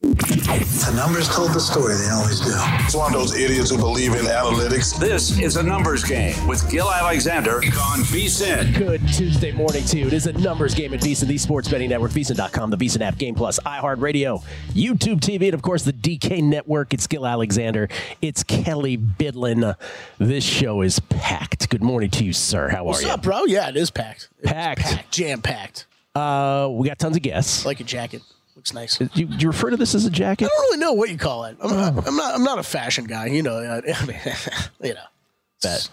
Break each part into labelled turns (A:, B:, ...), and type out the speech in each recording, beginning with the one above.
A: The numbers told the story. They always do.
B: It's one of those idiots who believe in analytics.
C: This is a numbers game with Gill Alexander on VSIN.
D: Good Tuesday morning to you. It is a numbers game at VSIN, the sports betting network, VSIN.com, the VSIN app, Game Plus, iHeartRadio, YouTube TV, and of course the DK network. It's Gill Alexander. It's Kelley Bydlon. This show is packed. Good morning to you, sir. How
E: What's
D: are you?
E: up, bro? Yeah, it is packed.
D: Packed.
E: packed, jam packed.
D: Uh, we got tons of guests.
E: Like a jacket. Looks nice.
D: you, you refer to this as a jacket?
E: I don't really know what you call it. I'm,
D: Oh.
E: I'm not. I'm not a fashion guy. You know. I mean, you know.
D: that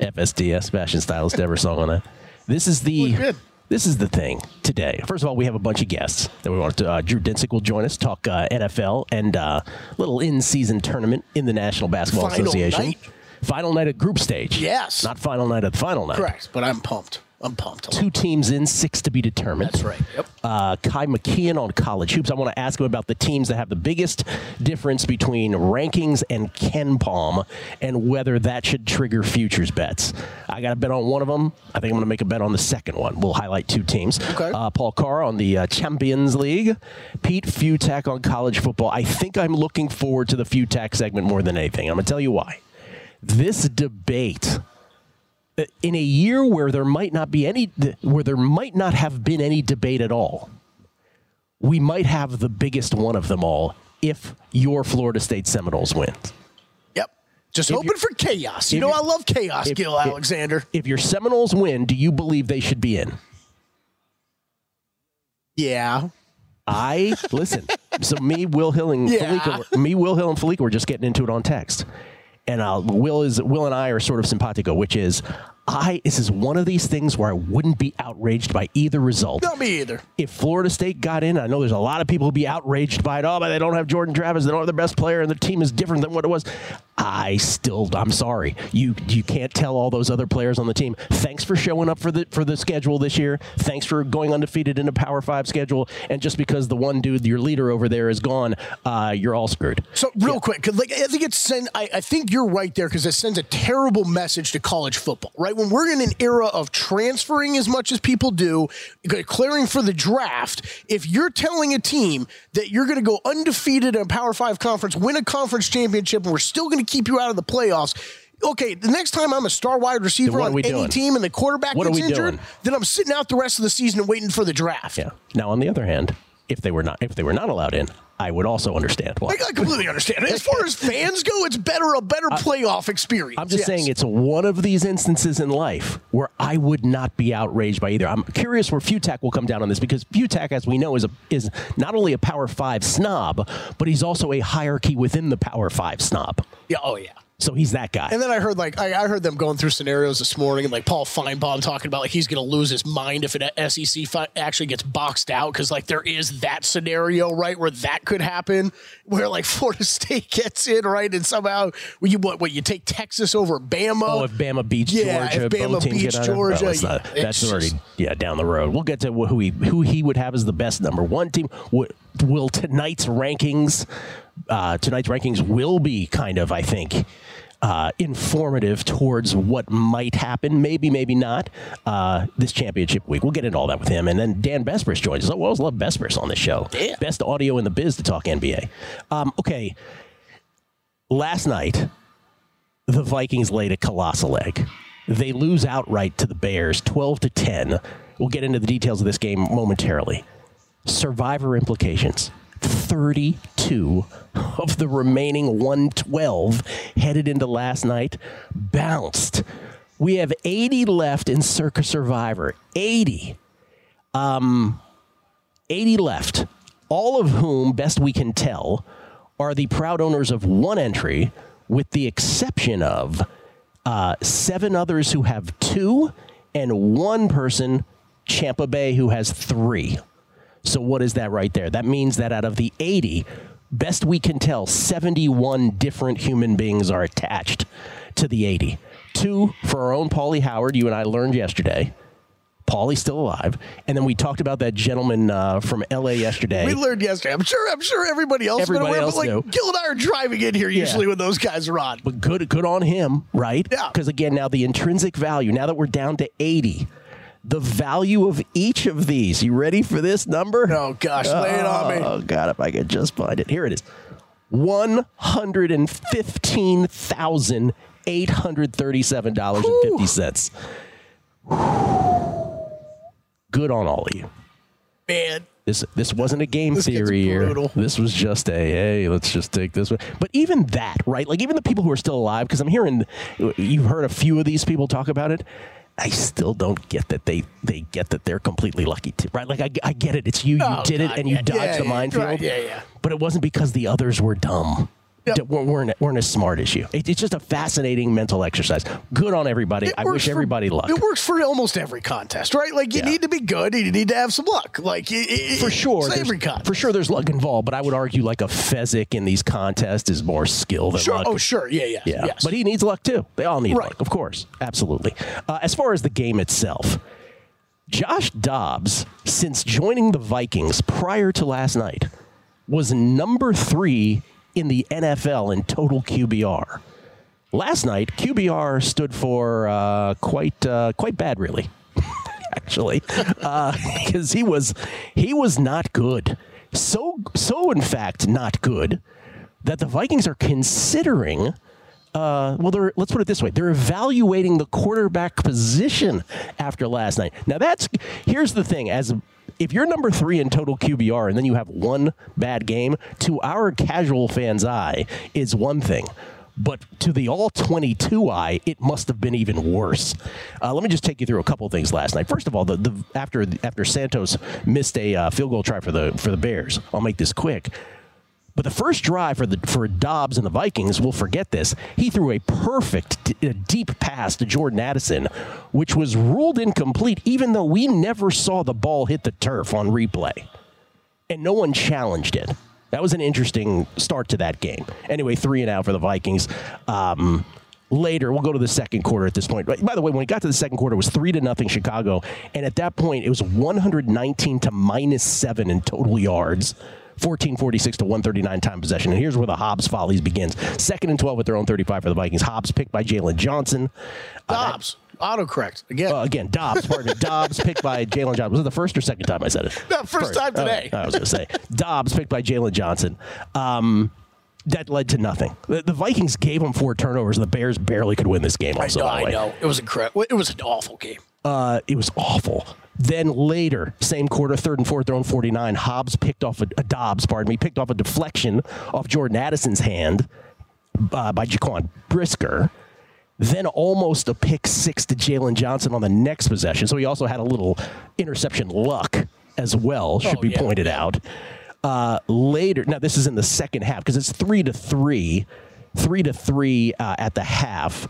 D: FSDS Fashion Stylist ever song on that. This is the this is the thing today. First of all, we have a bunch of guests that we want to. Uh, Drew Dinsick will join us, talk uh, NFL and uh, little in-season tournament in the National Basketball
E: Final
D: Association.
E: night?
D: Final night at group stage.
E: Yes.
D: not final night at the final night.
E: Correct. But I'm pumped. I'm pumped.
D: Two teams in, six to be determined.
E: That's right. Yep.
D: Uh, Kai McKeon on college hoops. I want to ask him about the teams that have the biggest difference between rankings and KenPom and whether that should trigger futures bets. I got a bet on one of them. I think I'm going to make a bet on the second one. We'll highlight two teams.
E: Okay.
D: Uh, Paul Carr on the uh, Champions League. Pete Fiutak on college football. I think I'm looking forward to the Fiutak segment more than anything. I'm going to tell you why. This debate in a year where there might not be any where there might not have been any debate at all we might have the biggest one of them all if your Florida State Seminoles win.
E: Yep. Just
D: If
E: hoping for chaos. You know, I love chaos,
D: if-
E: Gill
D: if-
E: Alexander.
D: If your Seminoles win, do you believe they should be in?
E: Yeah.
D: I listen. So me, Will Hill, and
E: Yeah.
D: Felica, me, Will Hill, and Felica were just getting into it on text, and uh, Will is Will and I are sort of simpatico, which is I. This is one of these things where I wouldn't be outraged by either result.
E: Don't me either.
D: if Florida State got in, I know there's a lot of people who'd be outraged by it. Oh, but they don't have Jordan Travis. They don't have their best player, and the team is different than what it was. I still, I'm sorry. You you can't tell all those other players on the team. Thanks for showing up for the for the schedule this year. Thanks for going undefeated in a Power Five schedule. And just because the one dude, your leader over there, is gone, uh, you're all screwed.
E: So real quick, like I think it's send. I, I think you're right there because it sends a terrible message to college football. Right when we're in an era of transferring as much as people do, clearing for the draft. If you're telling a team that you're going to go undefeated in a Power Five conference, win a conference championship, and we're still going to keep you out of the playoffs. Okay, the next time I'm a star wide receiver on any
D: doing?
E: team and the quarterback
D: What
E: gets injured,
D: doing?
E: then I'm sitting out the rest of the season and waiting for the draft.
D: Yeah. Now, on the other hand, if they were not if they were not allowed in, I would also understand why.
E: I, completely understand. As far as fans go, it's better a better playoff experience.
D: I'm just
E: Yes.
D: saying it's one of these instances in life where I would not be outraged by either. I'm curious where Fiutak will come down on this because Fiutak, as we know, is a is not only a Power Five snob, but he's also a hierarchy within the Power Five snob.
E: Yeah. Oh yeah.
D: So he's that guy.
E: And then I heard like I, I heard them going through scenarios this morning, and like Paul Finebaum talking about like he's going to lose his mind if an SEC fi- actually gets boxed out because like there is that scenario right where that could happen, where like Florida State gets in right, and somehow well, you what what you take Texas over Bama.
D: Oh, if Bama beats
E: Yeah,
D: Georgia,
E: if Bama beats? Georgia,
D: not- uh,
E: yeah,
D: that's already yeah down the road. We'll get to who he who he would have as the best number one team. Will tonight's rankings uh, tonight's rankings will be kind of, I think, uh, informative towards what might happen, maybe, maybe not, uh, this championship week. We'll get into all that with him. And then Dan Besbris joins us. I always love Besbris on this show.
E: Yeah.
D: Best audio in the biz to talk NBA. Um, okay. Last night, the Vikings laid a colossal egg. They lose outright to the Bears, 12 to 10. We'll get into the details of this game momentarily. Survivor implications. 32 of the remaining 112 headed into last night bounced. We have 80 left in Circa Survivor. 80. Um, 80 left, all of whom, best we can tell, are the proud owners of one entry, with the exception of uh, seven others who have two and one person, Champa Bay, who has three. So, what is that right there? That means that out of the 80, best we can tell, 71 different human beings are attached to the 80. Two for our own Paulie Howard, you and I learned yesterday. Paulie's still alive. And then we talked about that gentleman uh, from LA yesterday.
E: We learned yesterday. I'm sure. I'm sure everybody else
D: Everybody
E: been aware,
D: else
E: but like
D: knew.
E: Gill and I are driving in here usually when those guys are on.
D: but good good on him, right?
E: Yeah.
D: Because again, now the intrinsic value, now that we're down to 80, the value of each of these. You ready for this number?
E: Oh gosh, lay it on me.
D: Oh God, if I could just find it. Here it is. One hundred and fifteen thousand eight hundred thirty-seven dollars and fifty cents. Good on all of you.
E: Man,
D: This this wasn't a game
E: This
D: theory here. This was just a hey, let's just take this one. But even that, right? Like even the people who are still alive, because I'm hearing you've heard a few of these people talk about it. I still don't get that they they get that they're completely lucky too, right? Like I, I get it. It's you. You
E: Oh,
D: did it
E: God,
D: and you
E: yeah,
D: dodged
E: yeah,
D: the
E: yeah,
D: minefield.
E: right, yeah, yeah.
D: But it wasn't because the others were dumb.
E: Yep.
D: Weren't, weren't, as smart as you. It, it's just a fascinating mental exercise. Good on everybody.
E: it
D: I wish
E: for-
D: everybody luck.
E: It works for almost every contest, right? Like you
D: Yeah.
E: need to be good, and you need to have some luck. Like it,
D: for sure,
E: every contest.
D: for sure, there's luck involved. But I would argue like a Fezzik in these contests is more skill than
E: Sure.
D: luck.
E: Oh, sure. Yeah, yeah,
D: Yeah,
E: Yes.
D: but he needs luck too. They all need
E: Right.
D: luck, of course, absolutely. Uh, as far as the game itself, Josh Dobbs, since joining the Vikings prior to last night, was number three in the NFL in total QBR. Last night, QBR stood for uh, quite uh, quite bad, really. Actually, because he was he was not good. So so in fact not good that the Vikings are considering. Uh, well, they're, let's put it this way: they're evaluating the quarterback position after last night. Now, that's here's the thing: as if you're number three in total QBR and then you have one bad game, to our casual fan's eye, is one thing. But to the all 22 eye, it must have been even worse. Uh, let me just take you through a couple things last night. First of all, the, the after after Santos missed a uh, field goal try for the for the Bears, I'll make this quick. But the first drive for the for Dobbs and the Vikings, we'll forget this. He threw a perfect a deep pass to Jordan Addison, which was ruled incomplete, even though we never saw the ball hit the turf on replay, and no one challenged it. That was an interesting start to that game. Anyway, three and out for the Vikings. Um, later, we'll go to the second quarter at this point. By the way, when we got to the second quarter, it was three to nothing Chicago, and at that point, it was 119 to minus seven in total yards. 1446 to 139 time possession. And here's where the Hobbs follies begins. Second and 12 at their own 35 for the Vikings. Hobbs picked by Jaylon Johnson.
E: Dobbs autocorrect again.
D: Uh, again, Dobbs, pardon me. Dobbs picked by Jaylon Johnson. Was it the first or second time I said it?
E: No, first time today.
D: Oh, I was going to say Dobbs picked by Jaylon Johnson. Um, that led to nothing. The, the Vikings gave them four turnovers, and the Bears barely could win this game.
E: I know, I know. It was incredible. It was an awful game.
D: Uh, it was awful. Then later, same quarter, third and fourth, their own 49, Hobbs picked off a, a Dobbs, pardon me, picked off a deflection off Jordan Addison's hand uh, by Jaquan Brisker. Then almost a pick six to Jaylon Johnson on the next possession. So he also had a little interception luck as well, should
E: Oh,
D: be
E: yeah.
D: pointed out. Uh, later, now this is in the second half because it's three to three, three to three uh, at the half.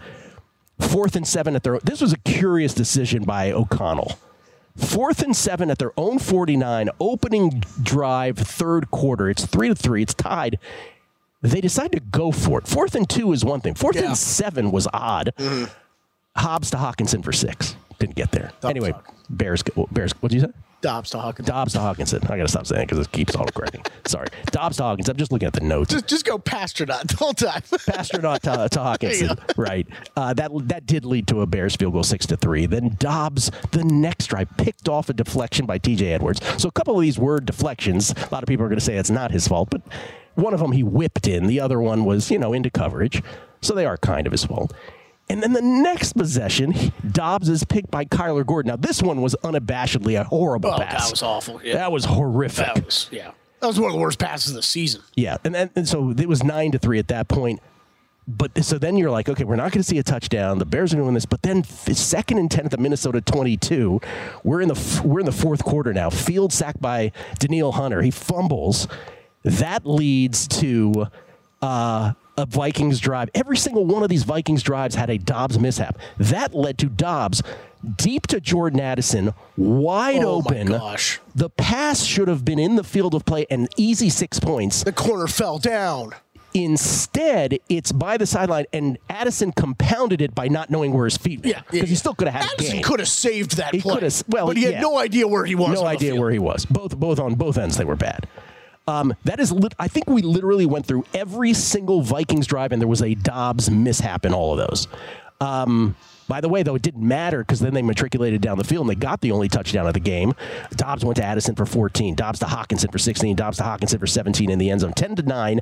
D: Fourth and seven at their. This was a curious decision by O'Connell. Fourth and seven at their own 49, opening drive, third quarter. It's three to three. It's tied. They decide to go for it. Fourth and two is one thing. Fourth
E: Yeah.
D: and seven was odd. Hobbs to Hockenson for six. Didn't get there. anyway,
E: talk.
D: Bears. Bears. What did you say?
E: Dobbs to Hawkins.
D: Dobbs to Hockenson. I got to stop saying it because it keeps autocorrecting. Sorry. Dobbs to Hawkins. I'm just looking at the notes.
E: Just, just go Passtronaut the whole time.
D: Passtronaut to, to Hockenson. Right. Uh, that that did lead to a Bears field goal, six to three. Then Dobbs, the next drive, picked off a deflection by T.J. Edwards. So a couple of these were deflections. A lot of people are going to say it's not his fault, but one of them he whipped in. The other one was, you know, into coverage. So they are kind of his fault. And then the next possession, Dobbs is picked by Kyler Gordon. Now, this one was unabashedly a horrible
E: Oh,
D: pass.
E: that was awful. Yeah.
D: That was horrific.
E: That was yeah. That was one of the worst passes of the season.
D: Yeah, and, and, and so it was nine to three at that point. But so then you're like, okay, we're not going to see a touchdown. The Bears are going to win this. But then second and ten at the Minnesota 22. We're in the we're in the fourth quarter now. Field sacked by Danielle Hunter. He fumbles. That leads to uh, a Vikings drive. Every single one of these Vikings drives had a Dobbs mishap. That led to Dobbs deep to Jordan Addison, wide
E: Oh,
D: open.
E: gosh.
D: The pass should have been in the field of play and easy six points.
E: The corner fell down.
D: Instead, it's by the sideline, and Addison compounded it by not knowing where his feet were.
E: Yeah,
D: because he still could have had a
E: Addison could have saved that
D: He
E: play.
D: Well,
E: but he had
D: yeah.
E: no idea where he was.
D: No idea where he was. Both, both on both ends, they were bad. Um, that is, lit- I think we literally went through every single Vikings drive, and there was a Dobbs mishap in all of those. Um, by the way, though, it didn't matter because then they matriculated down the field and they got the only touchdown of the game. Dobbs went to Addison for 14, Dobbs to Hockenson for 16, Dobbs to Hockenson for 17 in the end zone, 10 to 9.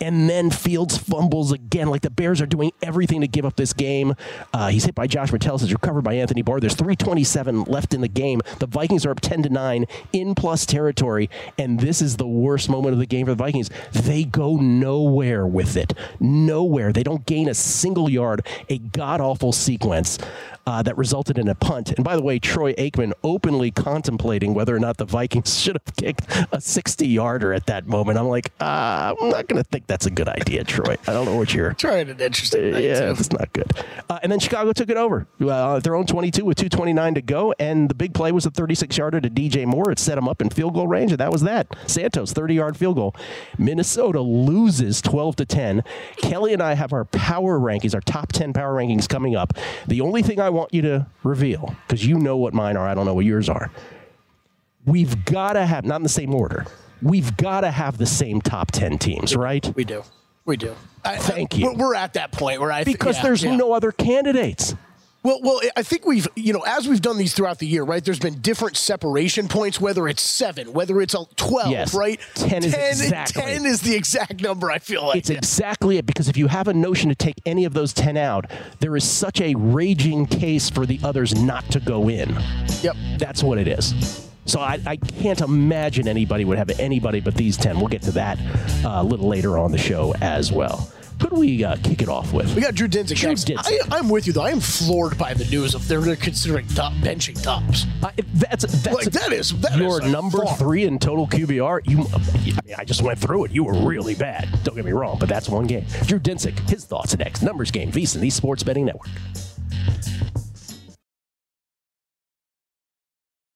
D: And then Fields fumbles again. Like the Bears are doing everything to give up this game. Uh, he's hit by Josh Metellus. He's recovered by Anthony Barr. There's 327 left in the game. The Vikings are up 10 to 9 in plus territory. And this is the worst moment of the game for the Vikings. They go nowhere with it. Nowhere. They don't gain a single yard. A god awful sequence. Uh, that resulted in a punt. And by the way, Troy Aikman openly contemplating whether or not the Vikings should have kicked a 60 yarder at that moment. I'm like, uh, I'm not going to think that's a good idea, Troy. I don't know what you're.
E: Trying an interesting night,
D: Yeah, it's not good. Uh, and then Chicago took it over uh, their own 22 with 2:29 to go, and the big play was a 36 yarder to DJ Moore. It set him up in field goal range, and that was that. Santos 30 yard field goal. Minnesota loses 12 to 10. Kelley and I have our power rankings, our top 10 power rankings coming up. The only thing I want you to reveal, because you know what mine are, I don't know what yours are. We've got to have not in the same order. We've got to have the same top 10 teams, right?
E: We do. We do. I,
D: Thank
E: I-
D: you.
E: We're, at that point where I th-
D: Because
E: yeah,
D: there's
E: yeah.
D: no other candidates.
E: Well, well, I think we've, you know, as we've done these throughout the year, right? There's been different separation points, whether it's seven, whether it's a twelve,
D: Yes.
E: right?
D: 10 is exactly.
E: 10 is the exact number. I feel like
D: It's exactly it because if you have a notion to take any of those 10 out, there is such a raging case for the others not to go in.
E: Yep.
D: That's what it is. So I, I can't imagine anybody would have anybody but these 10. We'll get to that uh, a little later on the show as well. Do we uh, kick it off with?
E: We got Drew Dinsick
D: Drew. Dinsick.
E: I, I'm with you though. I am floored by the news of they're considering top, benching tops.
D: Uh, that's that's
E: Like, that is- that
D: your
E: is
D: number
E: far.
D: three in total QBR. You, I mean, I just went through it. You were really bad. Don't get me wrong, but that's one game. Drew Dinsick, his thoughts next. Numbers game, VSiN, the Sports Betting Network.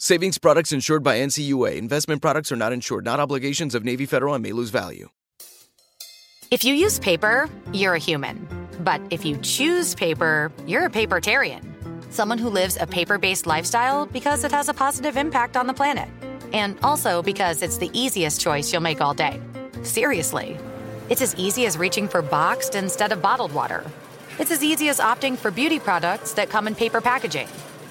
F: Savings products insured by NCUA. Investment products are not insured, not obligations of Navy Federal and may lose value.
G: If you use paper, you're a human. But if you choose paper, you're a papertarian. Someone who lives a paper based lifestyle because it has a positive impact on the planet. And also because it's the easiest choice you'll make all day. Seriously. It's as easy as reaching for boxed instead of bottled water. It's as easy as opting for beauty products that come in paper packaging.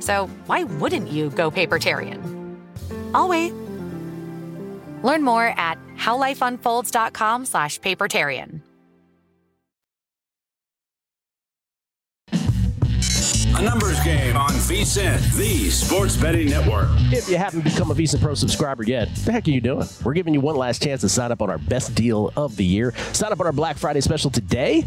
G: So why wouldn't you go papertarian? I'll wait. Learn more at howlifeunfolds.com slash papertarian.
C: A numbers game on VSIN, the sports betting network.
D: If you haven't become a VSIN Pro subscriber yet, what the heck are you doing? We're giving you one last chance to sign up on our best deal of the year. Sign up on our Black Friday special today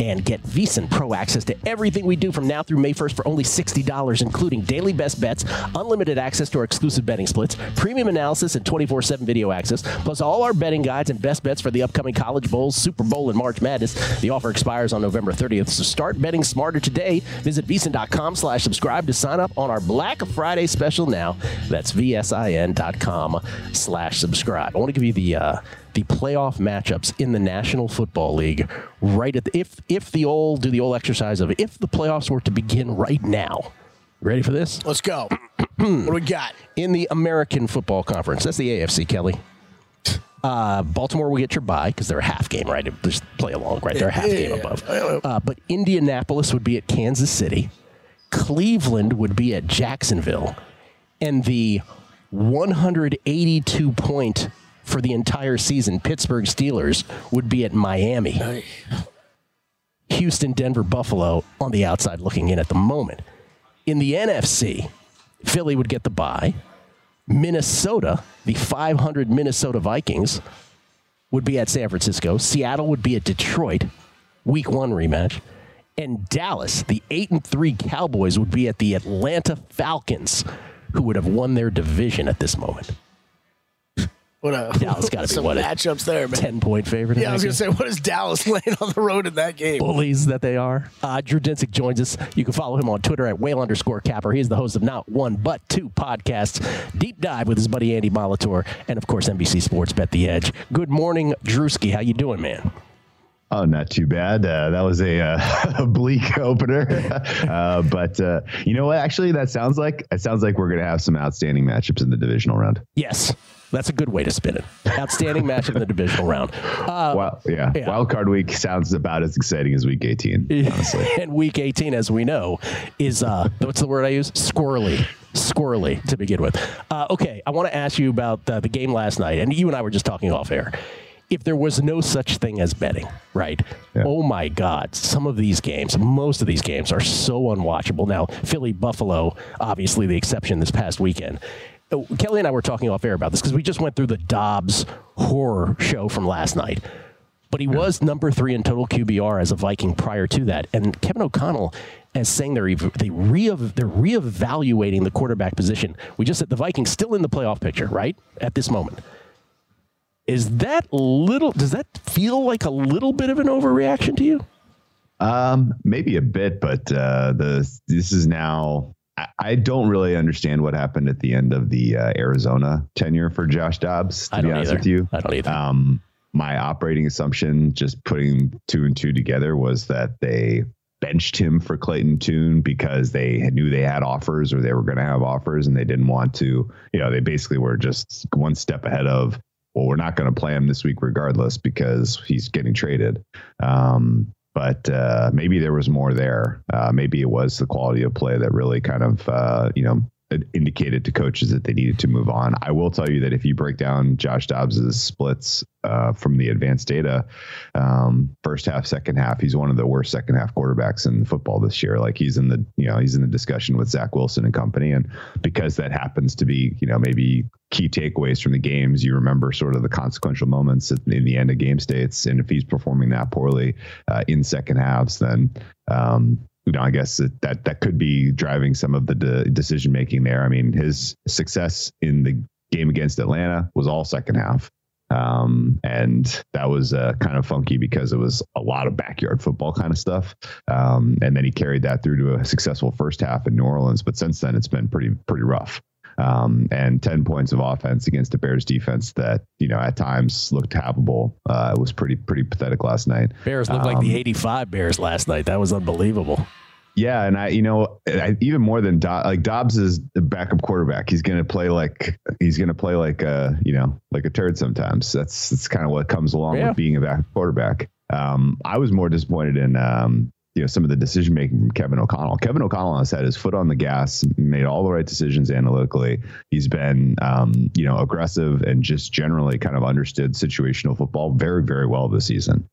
D: and get VSIN Pro access to everything we do from now through May 1st for only $60, including daily best bets, unlimited access to our exclusive betting splits, premium analysis, and 24 7 video access, plus all our betting guides and best bets for the upcoming College Bowls, Super Bowl, and March Madness. The offer expires on November 30th, so start betting smarter today. Visit VSIN.com slash subscribe to sign up on our Black Friday special now. That's VSIN.com slash subscribe. I want to give you the uh, the playoff matchups in the National Football League right at the, if if the old do the old exercise of if the playoffs were to begin right now. Ready for this?
E: Let's go. what do we got?
D: In the American Football Conference, that's the AFC, Kelley. Uh, Baltimore will get your bye because they're a half game, right? Just play along, right? They're a half game above. Uh, but Indianapolis would be at Kansas City. Cleveland would be at Jacksonville, and the 182 point for the entire season Pittsburgh Steelers would be at Miami. Houston, Denver, Buffalo on the outside looking in at the moment. In the NFC, Philly would get the bye. Minnesota, the 500 Minnesota Vikings, would be at San Francisco. Seattle would be at Detroit. Week one rematch and Dallas, the eight and three Cowboys, would be at the Atlanta Falcons, who would have won their division at this moment.
E: What a
D: Dallas got to be what
E: matchups there, man.
D: Ten point favorite.
E: Yeah, I was gonna say, what is Dallas laying on the road in that game?
D: Bullies that they are. Uh, Drew Dinsick joins us. You can follow him on Twitter at whale underscore capper. He is the host of not one but two podcasts, Deep Dive with his buddy Andy Molitor, and of course NBC Sports Bet the Edge. Good morning, Drewski. How you doing, man?
H: Oh, not too bad. Uh, that was a, uh, a bleak opener, uh, but uh, you know what? Actually, that sounds like it sounds like we're going to have some outstanding matchups in the divisional round.
D: Yes, that's a good way to spin it. Outstanding matchup in the divisional round.
H: Uh, well, yeah. yeah. Wild card week sounds about as exciting as week 18, honestly.
D: and week 18, as we know, is uh, what's the word I use? Squirrely squirrely to begin with. Uh, okay, I want to ask you about uh, the game last night, and you and I were just talking off air if there was no such thing as betting, right? Yeah. Oh my God, some of these games, most of these games are so unwatchable. Now, Philly Buffalo, obviously the exception this past weekend. Uh, Kelley and I were talking off air about this because we just went through the Dobbs horror show from last night. But he yeah. was number three in total QBR as a Viking prior to that. And Kevin O'Connell is saying they're they re they're reevaluating the quarterback position. We just said the Vikings still in the playoff picture, right? At this moment. Is that little? Does that feel like a little bit of an overreaction to you?
H: Um, maybe a bit, but uh, the this is now. I, I don't really understand what happened at the end of the uh, Arizona tenure for Josh Dobbs. To be honest
D: either.
H: with you,
D: I don't either.
H: Um, my operating assumption, just putting two and two together, was that they benched him for Clayton Tune because they knew they had offers or they were going to have offers and they didn't want to, you know, they basically were just one step ahead of well, we're not going to play him this week regardless because he's getting traded. Um, but uh, maybe there was more there. Uh, maybe it was the quality of play that really kind of uh, you know indicated to coaches that they needed to move on. I will tell you that if you break down Josh Dobbs's splits uh, from the advanced data, um, first half, second half, he's one of the worst second half quarterbacks in football this year. Like he's in the you know he's in the discussion with Zach Wilson and company, and because that happens to be you know maybe key takeaways from the games, you remember sort of the consequential moments in the end of game states, and if he's performing that poorly uh, in second halves, then um, you know, I guess that that, that could be driving some of the de- decision making there. I mean, his success in the game against Atlanta was all second half. Um, and that was uh, kind of funky because it was a lot of backyard football kind of stuff. Um, and then he carried that through to a successful first half in New Orleans. But since then, it's been pretty pretty rough. Um, and 10 points of offense against a Bears defense that, you know, at times looked tappable. Uh, it was pretty, pretty pathetic last night.
D: Bears looked um, like the 85 Bears last night. That was unbelievable.
H: Yeah, and I, you know, I, even more than like Dobbs is the backup quarterback. He's going to play like he's going to play like a, you know, like a turd sometimes. That's that's kind of what comes along yeah. with being a backup quarterback. Um, I was more disappointed in um, you know some of the decision making from Kevin O'Connell. Kevin O'Connell has had his foot on the gas, made all the right decisions analytically. He's been um, you know aggressive and just generally kind of understood situational football very very well this season.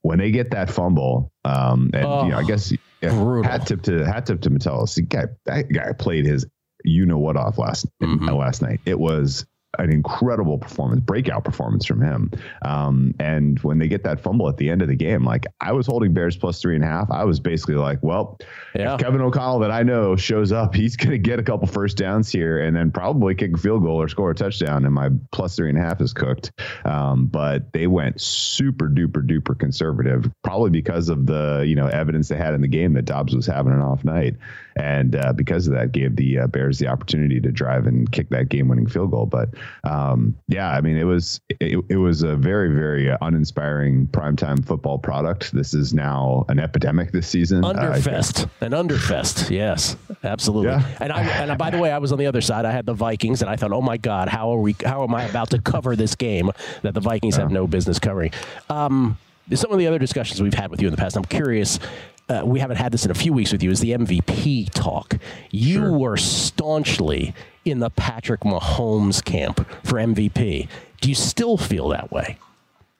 H: When they get that fumble, um, and oh, you know, I guess yeah, hat tip to hat tip to Metellus. The guy that guy played his you know what off last mm-hmm. last night. It was an incredible performance, breakout performance from him. Um, and when they get that fumble at the end of the game, like I was holding Bears plus three and a half. I was basically like, well, yeah. Kevin O'Connell that I know shows up, he's going to get a couple first downs here and then probably kick a field goal or score a touchdown. And my plus three and a half is cooked. Um, but they went super duper duper conservative, probably because of the, you know, evidence they had in the game that Dobbs was having an off night. And uh, because of that, gave the uh, Bears the opportunity to drive and kick that game winning field goal. But um, yeah, I mean, it was it, it was a very very uh, uninspiring primetime football product. This is now an epidemic this season.
D: Uh, underfest, uh, an underfest. Yes, absolutely. Yeah. And I and by the way, I was on the other side. I had the Vikings, and I thought, oh my God, how are we? How am I about to cover this game that the Vikings have no business covering? Um, some of the other discussions we've had with you in the past, I'm curious uh, we haven't had this in a few weeks with you, is the MVP talk. You sure. were staunchly in the Patrick Mahomes camp for MVP. Do you still feel that way?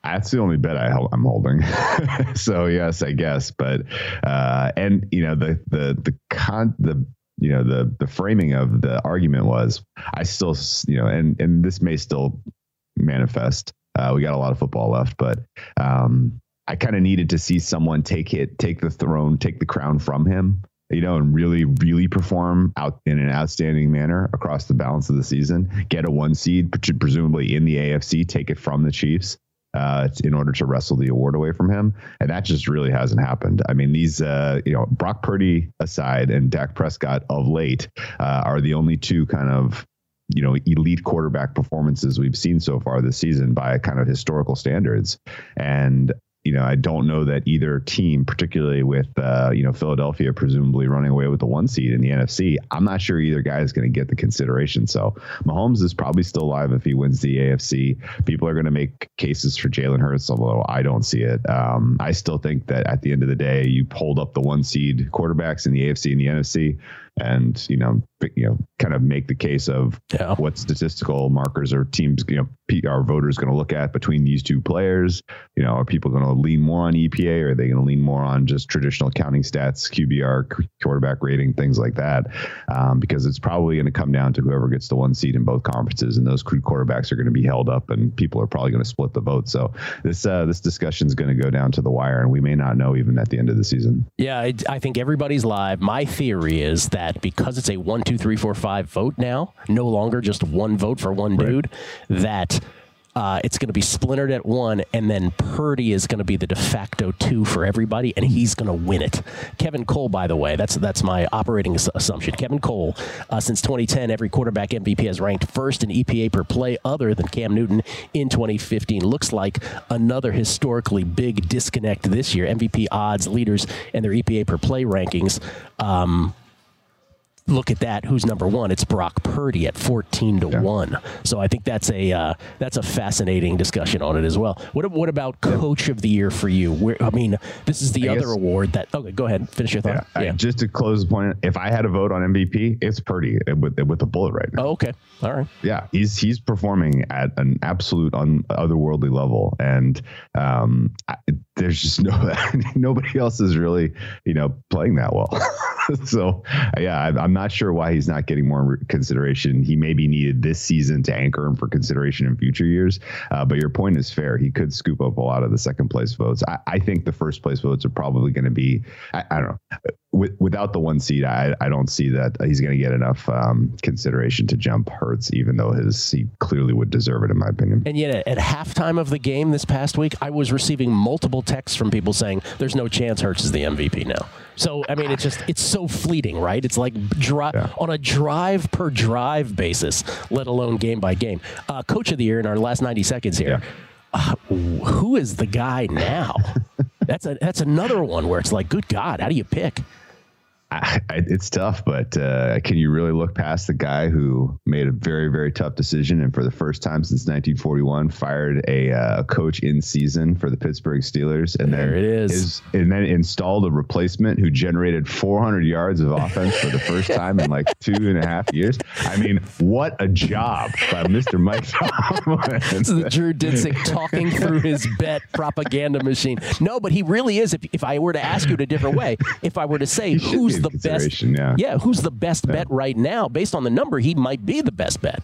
H: That's the only bet I am holding. so yes, I guess. But uh, and you know the the the con the you know the the framing of the argument was I still you know and and this may still manifest. Uh, we got a lot of football left, but um, I kind of needed to see someone take it, take the throne, take the crown from him, you know, and really, really perform out in an outstanding manner across the balance of the season. Get a one seed, presumably in the AFC, take it from the Chiefs. Uh, in order to wrestle the award away from him, and that just really hasn't happened. I mean, these, uh, you know, Brock Purdy aside and Dak Prescott of late uh, are the only two kind of you know elite quarterback performances we've seen so far this season by kind of historical standards and you know, I don't know that either team, particularly with uh, you know Philadelphia presumably running away with the one seed in the NFC, I'm not sure either guy is going to get the consideration. So Mahomes is probably still alive if he wins the AFC. People are going to make cases for Jalen Hurts, although I don't see it. Um, I still think that at the end of the day, you pulled up the one seed quarterbacks in the AFC and the NFC and you know you know kind of make the case of yeah. what statistical markers or teams you know our voters going to look at between these two players. You know are people going to lean more on EPA or are they going to lean more on just traditional counting stats QBR quarterback rating things like that? Um, because it's probably going to come down to whoever gets the one seed in both conferences and those crude quarterbacks are going to be held up and people are probably going to split the vote. So this uh, this discussion is going to go down to the wire and we may not know even at the end of the season.
D: Yeah I, I think everybody's live. My theory is that that because it's a one, two, three, four, five vote now, no longer just one vote for one right. dude, that uh, it's going to be splintered at one, and then Purdy is going to be the de facto two for everybody, and he's going to win it. Kevin Cole, by the way, that's that's my operating assumption. Kevin Cole, uh, since 2010, every quarterback MVP has ranked first in EPA per play, other than Cam Newton in 2015. Looks like another historically big disconnect this year. MVP odds leaders and their EPA per play rankings. Um, look at that. Who's number one? It's Brock Purdy at fourteen to yeah. one. So I think that's a uh, that's a fascinating discussion on it as well. What what about Coach of the Year for you? Where, I mean, this is the I other guess, award that. Okay, go ahead. Finish your thought.
H: Yeah, yeah. just to close the point, if I had a vote on MVP, it's Purdy with with a bullet right now.
D: Oh, okay. All right.
H: Yeah, he's he's performing at an absolute un, otherworldly level, and um, I, there's just no nobody else is really you know playing that well. so yeah, I, I'm not sure why he's not getting more consideration. He may be needed this season to anchor him for consideration in future years. Uh, but your point is fair. He could scoop up a lot of the second place votes. I, I think the first place votes are probably going to be I, I, don't know with, without the one seed, I, I don't see that he's going to get enough um, consideration to jump Hurts, even though his he clearly would deserve it, in my opinion.
D: And yet, at halftime of the game this past week, I was receiving multiple texts from people saying there's no chance Hurts is the MVP now. So I mean, it's just it's so fleeting, right? It's like dri- yeah. on a drive per drive basis, let alone game by game. Uh, Coach of the year in our last 90 seconds here. Yeah. Uh, who is the guy now? that's a that's another one where it's like, good God, how do you pick?
H: I, it's tough, but uh, can you really look past the guy who made a very, very tough decision and for the first time since 1941 fired a uh, coach in season for the Pittsburgh Steelers, and
D: there it is.
H: is, and then installed a replacement who generated 400 yards of offense for the first time in like two and a half years. I mean, what a job by Mr. Mike Tomlin.
D: this is Drew Dinsick talking through his bet propaganda machine. No, but he really is. If, if I were to ask you it a different way, if I were to say who's the best.
H: Yeah.
D: yeah, who's the best yeah. bet right now? Based on the number, he might be the best bet.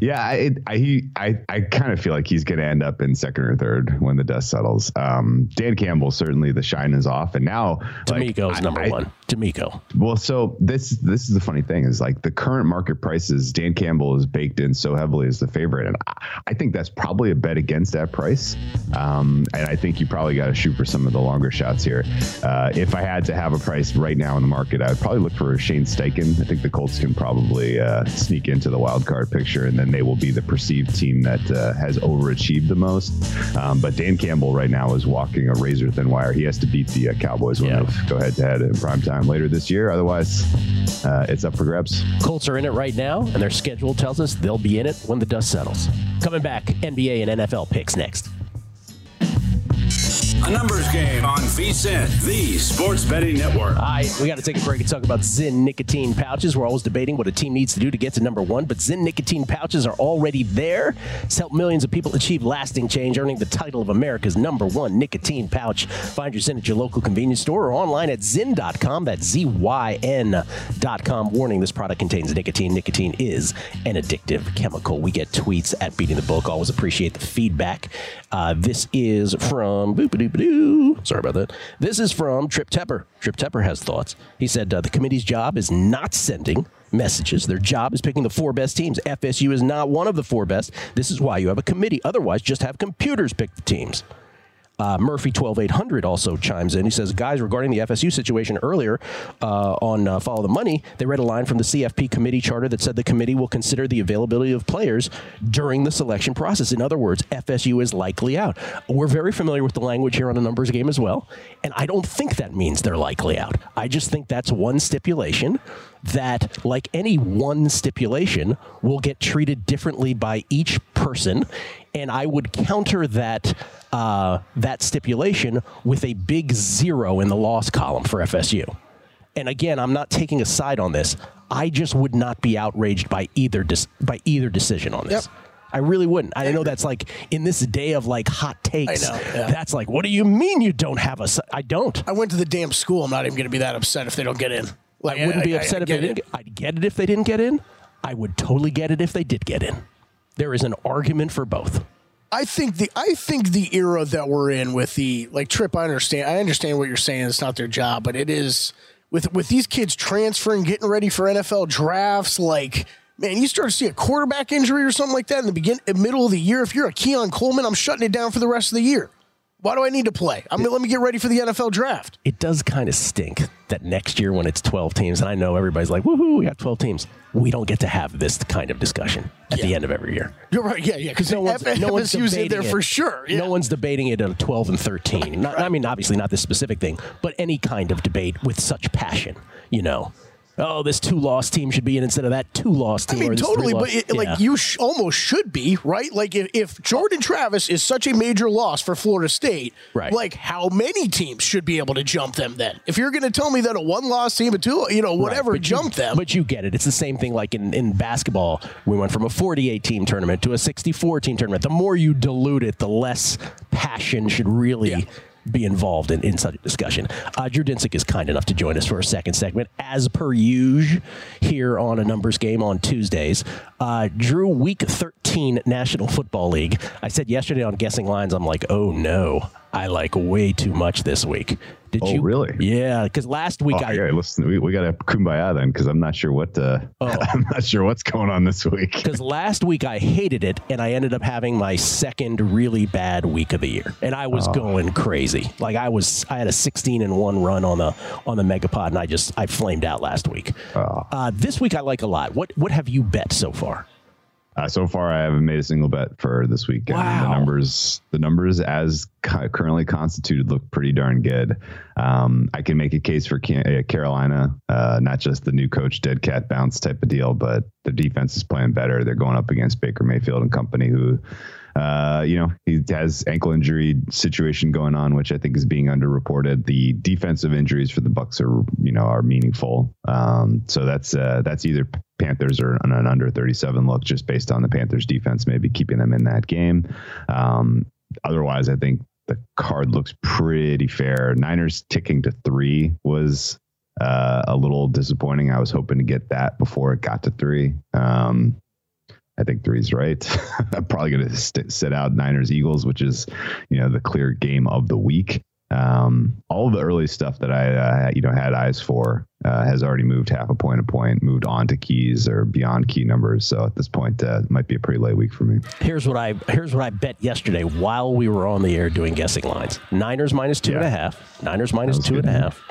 H: Yeah, I I I, I kind of feel like he's going to end up in second or third when the dust settles. Um, Dan Campbell certainly the shine is off, and now
D: DeMeco's like, number I, one. DeMeco.
H: Well, so this this is the funny thing is like the current market prices. Dan Campbell is baked in so heavily as the favorite, and I, I think that's probably a bet against that price. Um, and I think you probably got to shoot for some of the longer shots here. Uh, if I had to have a price right now in the market, I would probably look for Shane Steichen. I think the Colts can probably uh, sneak into the wild card picture and then they will be the perceived team that uh, has overachieved the most. Um, but Dan Campbell right now is walking a razor thin wire. He has to beat the uh, Cowboys when yeah. they go head to head in prime time later this year. Otherwise, uh, it's up for grabs.
D: Colts are in it right now, and their schedule tells us they'll be in it when the dust settles. Coming back, NBA and NFL picks next.
C: A numbers game on VSIN, the sports betting network.
D: All right, we got to take a break and talk about Zyn nicotine pouches. We're always debating what a team needs to do to get to number one, but Zyn nicotine pouches are already there. It's helped millions of people achieve lasting change, earning the title of America's number one nicotine pouch. Find your Zyn at your local convenience store or online at Zyn.com. That's Z-Y-N.com. Warning, this product contains nicotine. Nicotine is an addictive chemical. We get tweets at Beating the Book. Always appreciate the feedback. Uh, this is from Sorry about that. This is from Trip Tepper. Trip Tepper has thoughts. He said uh, the committee's job is not sending messages. Their job is picking the four best teams. FSU is not one of the four best. This is why you have a committee. Otherwise, just have computers pick the teams. Uh, Murphy 12800 also chimes in. He says, guys, regarding the FSU situation earlier uh, on uh, Follow the Money, they read a line from the CFP committee charter that said the committee will consider the availability of players during the selection process. In other words, FSU is likely out. We're very familiar with the language here on a numbers game as well, and I don't think that means they're likely out. I just think that's one stipulation that, like any one stipulation, will get treated differently by each person. And I would counter that uh, that stipulation with a big zero in the loss column for FSU. And again, I'm not taking a side on this. I just would not be outraged by either dis- by either decision on this. Yep. I really wouldn't. I know that's like in this day of like hot takes. I know. Yeah. That's like, what do you mean you don't have a? I don't.
E: I went to the damn school. I'm not even going to be that upset if they don't get in.
D: Like, I wouldn't be upset I, I if they didn't. Get, I'd get it if they didn't get in. I would totally get it if they did get in. There is an argument for both.
E: I think the I think the era that we're in with the like trip. I understand. I understand what you're saying. It's not their job, but it is with with these kids transferring, getting ready for NFL drafts. Like man, you start to see a quarterback injury or something like that in the begin middle of the year. If you're a Keon Coleman, I'm shutting it down for the rest of the year. Why do I need to play? I mean, let me get ready for the NFL draft.
D: It does kind of stink that next year when it's 12 teams, and I know everybody's like, woohoo, we got 12 teams. We don't get to have this kind of discussion at yeah. the end of every year.
E: You're right. Yeah, yeah. Because no one's, F- no one's debating there it. for sure. Yeah.
D: No one's debating it at 12 and 13. Not, right. I mean, obviously not this specific thing, but any kind of debate with such passion, you know oh, this two loss team should be in instead of that two loss team.
E: I mean, totally, but it, yeah. like you sh- almost should be right. Like if, if Jordan Travis is such a major loss for Florida State,
D: right?
E: Like how many teams should be able to jump them then? If you're going to tell me that a one loss team, a two, you know, whatever, right, jump them.
D: But you get it. It's the same thing. Like in in basketball, we went from a 48 team tournament to a 64 team tournament. The more you dilute it, the less passion should really. Yeah be involved in, in such a discussion. Uh, Drew Dinsick is kind enough to join us for a second segment, as per usual, here on a numbers game on Tuesdays. Uh, Drew, week 13 National Football League. I said yesterday on Guessing Lines, I'm like, oh no. I like way too much this week. Did
H: oh,
D: you
H: really?
D: Yeah, because last week
H: oh,
D: I
H: yeah, listen. We, we got to kumbaya then, because I'm not sure what. Uh, oh. I'm not sure what's going on this week.
D: Because last week I hated it, and I ended up having my second really bad week of the year, and I was oh. going crazy. Like I was, I had a 16 and one run on the on the Megapod, and I just I flamed out last week. Oh. Uh, this week I like a lot. What what have you bet so far?
H: Uh, so far, I haven't made a single bet for this weekend. Wow. The numbers, the numbers as ca- currently constituted, look pretty darn good. Um, I can make a case for uh, Carolina, uh, not just the new coach dead cat bounce type of deal, but the defense is playing better. They're going up against Baker Mayfield and company, who uh, you know, he has ankle injury situation going on, which I think is being underreported. The defensive injuries for the Bucs are, you know, are meaningful. Um, so that's uh, that's either Panthers are an, an under 37 look, just based on the Panthers defense, maybe keeping them in that game. Um, otherwise, I think the card looks pretty fair. Niners ticking to three was uh, a little disappointing. I was hoping to get that before it got to three. Um, I think three's right. I'm probably going to st- sit out Niners Eagles, which is, you know, the clear game of the week. Um, all of the early stuff that I, uh, you know, had eyes for uh, has already moved half a point a point, moved on to keys or beyond key numbers. So at this point, uh, it might be a pretty late week for me.
D: Here's what I here's what I bet yesterday while we were on the air doing guessing lines: Niners minus two yeah. and a half, Niners minus two and a half,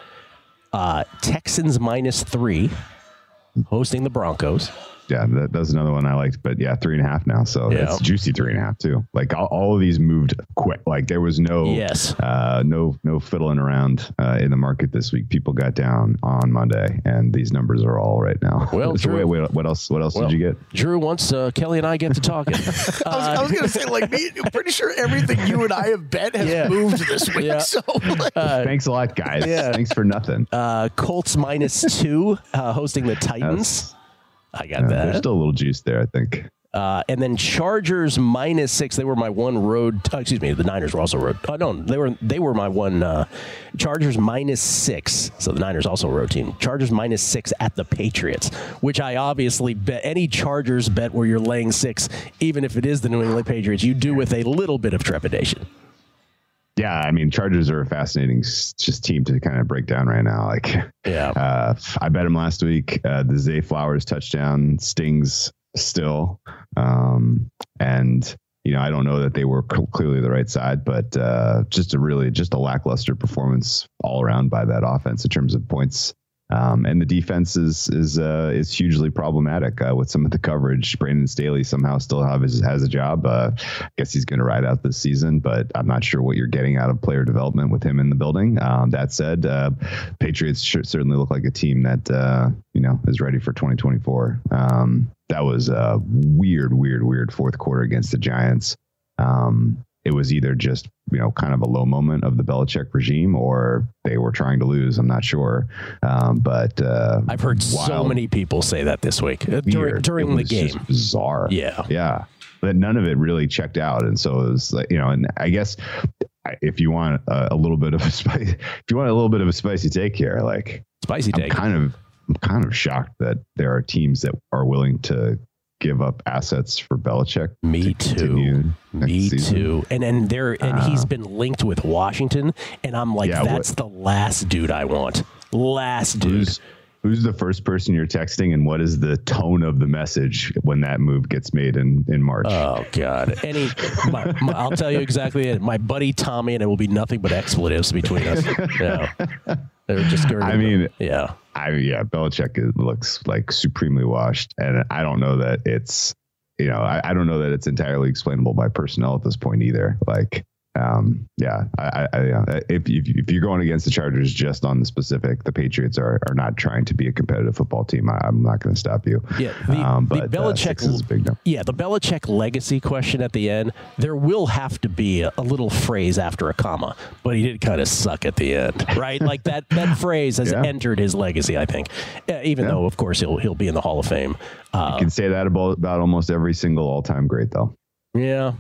D: uh, Texans minus three, hosting the Broncos
H: yeah, that, that's another one I liked. But yeah, three and a half now, so yeah. it's juicy three and a half too. Like all, all, of these moved quick. Like there was no
D: yes,
H: uh, no no fiddling around uh, in the market this week. People got down on Monday, and these numbers are all right now.
D: Well,
H: so wait, wait, what else? What else well, did you get?
D: Drew, once uh, Kelley and I get to talking,
E: I was, uh, was going to say like me. Pretty sure everything you and I have bet has yeah. moved this week. Yeah. So like,
H: uh, thanks a lot, guys. Yeah. Thanks for nothing.
D: Uh, Colts minus two, hosting the Titans. I got yeah, that.
H: There's still a little juice there, I think.
D: Uh, and then Chargers minus six. They were my one road. Uh, excuse me. The Niners were also road. Oh no, they were they were my one. Uh, Chargers minus six. So the Niners also a road team. Chargers minus six at the Patriots, which I obviously bet any Chargers bet where you're laying six, even if it is the New England Patriots, you do with a little bit of trepidation.
H: Yeah, I mean, Chargers are a fascinating just team to kind of break down right now. Like,
D: yeah,
H: uh, I bet him last week. Uh, the Zay Flowers touchdown stings still, um, and you know, I don't know that they were clearly the right side, but uh, just a really just a lackluster performance all around by that offense in terms of points um, and the defense is is uh, is hugely problematic uh, with some of the coverage. Brandon Staley somehow still his, has a job. Uh, I guess he's going to ride out this season, but I'm not sure what you're getting out of player development with him in the building. Um, that said, uh, Patriots certainly look like a team that uh, you know is ready for 2024. Um, that was a weird, weird, weird fourth quarter against the Giants. Um, it was either just you know kind of a low moment of the Belichick regime, or they were trying to lose. I'm not sure, um, but uh,
D: I've heard so many people say that this week uh, during, during the game.
H: bizarre,
D: yeah,
H: yeah. But none of it really checked out, and so it was like you know, and I guess if you want a, a little bit of a spice, if you want a little bit of a spicy take here, like
D: spicy take,
H: I'm kind of I'm kind of shocked that there are teams that are willing to give up assets for Belichick.
D: Me to too. Me season. too. And and there and uh, he's been linked with Washington, and I'm like, yeah, that's what, the last dude I want. Last dude.
H: Who's, who's the first person you're texting, and what is the tone of the message when that move gets made in in March?
D: Oh God! Any, my, my, I'll tell you exactly. It. My buddy Tommy, and it will be nothing but expletives between us. Yeah. They're just.
H: Gonna, I mean,
D: yeah.
H: I yeah, Belichick looks like supremely washed, and I don't know that it's you know I, I don't know that it's entirely explainable by personnel at this point either. Like um, yeah, I, I, if, if, if you're going against the Chargers just on the specific, the Patriots are, are not trying to be a competitive football team. I, am not going to stop you.
D: Yeah, the, um, but, the uh, Belichick uh, is big number. Yeah, the Belichick legacy question at the end. There will have to be a, a little phrase after a comma, but he did kind of suck at the end, right? like that that phrase has yeah. entered his legacy. I think, uh, even yeah. though of course he'll he'll be in the Hall of Fame.
H: Uh, you can say that about about almost every single all time great, though.
D: Yeah,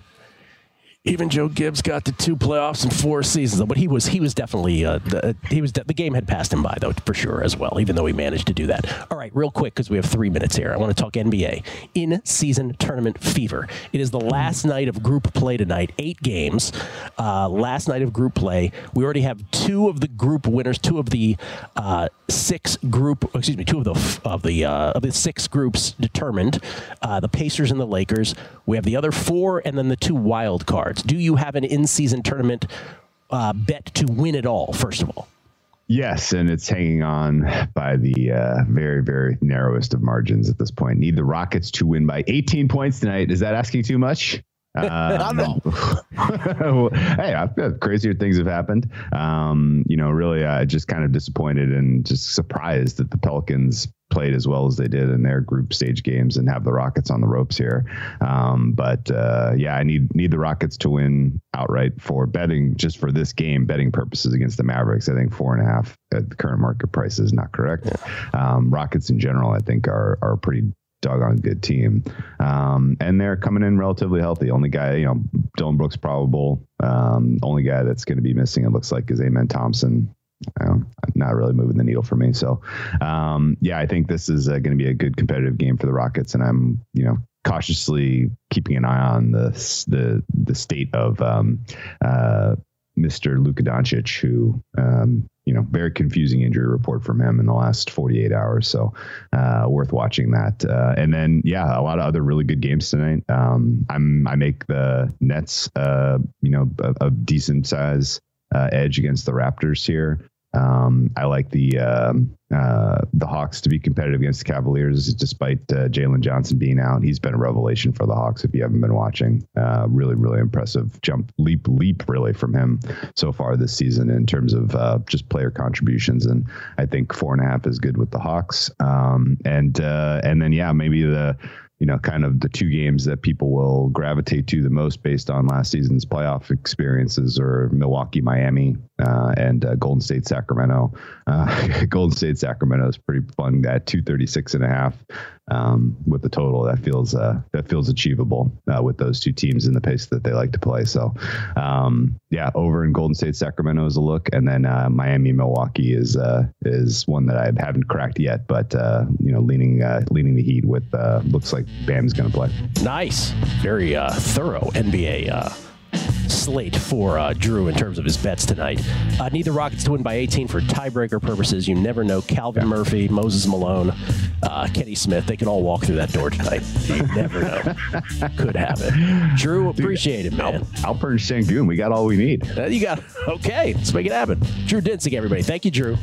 D: Even Joe Gibbs got to two playoffs in four seasons, but he was he was definitely uh, the, he was the game had passed him by though for sure as well. Even though he managed to do that. All right, real quick because we have three minutes here. I want to talk NBA in season tournament fever. It is the last night of group play tonight. Eight games. Uh, last night of group play. We already have two of the group winners. Two of the uh, six group. Excuse me. Two of the of the uh, of the six groups determined. Uh, the Pacers and the Lakers. We have the other four, and then the two wild cards cards. Do you have an in season tournament uh, bet to win it all, first of all?
H: Yes, and it's hanging on by the uh, very, very narrowest of margins at this point. Need the Rockets to win by 18 points tonight. Is that asking too much? Um, hey, I've got crazier things have happened. Um, you know, really, uh, just kind of disappointed and just surprised that the Pelicans played as well as they did in their group stage games and have the Rockets on the ropes here. Um, but uh, yeah, I need need the Rockets to win outright for betting just for this game betting purposes against the Mavericks. I think four and a half at the current market price is not correct. Yeah. Um, Rockets in general, I think are are pretty doggone good team. Um, and they're coming in relatively healthy. Only guy, you know, Dillon Brooks probable. Um, only guy that's going to be missing, it looks like, is Amen Thompson not really moving the needle for me. So, um, yeah, I think this is uh, going to be a good competitive game for the Rockets, and I'm, you know, cautiously keeping an eye on the the the state of um, uh, Mr. Luka Doncic, who um, you know, very confusing injury report from him in the last 48 hours. So, uh, worth watching that. Uh, and then, yeah, a lot of other really good games tonight. Um, I'm I make the Nets, uh, you know, a, a decent size uh, edge against the Raptors here. Um, I like the um, uh, the Hawks to be competitive against the Cavaliers, despite uh, Jalen Johnson being out. He's been a revelation for the Hawks. If you haven't been watching, uh, really, really impressive jump, leap, leap, really from him so far this season in terms of uh, just player contributions. And I think four and a half is good with the Hawks. Um, and uh, and then yeah, maybe the you know, kind of the two games that people will gravitate to the most based on last season's playoff experiences are Milwaukee, Miami, uh, and uh, Golden State, Sacramento. Uh, Golden State, Sacramento is pretty fun at 236 and a half um, with the total. That feels uh, that feels achievable uh, with those two teams in the pace that they like to play. So, um, yeah, over in Golden State, Sacramento is a look, and then uh, Miami, Milwaukee is is one that I haven't cracked yet, but you know, leaning leaning the Heat with looks like Bam's going to play.
D: Nice, very thorough NBA slate for uh, Drew in terms of his bets tonight. Uh, need the Rockets to win by 18 for tiebreaker purposes. You never know. Calvin Murphy, Moses Malone, uh, Kenny Smith, they can all walk through that door tonight. You never know. Could happen. Drew, appreciate it, man.
H: Al- Alperen Sengun, we got all we need.
D: Uh, you got okay. Let's make it happen. Drew Dinsick, everybody. Thank you, Drew.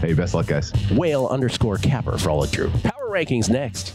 H: Hey, best luck, guys.
D: Whale underscore capper for all of Drew. Power rankings next.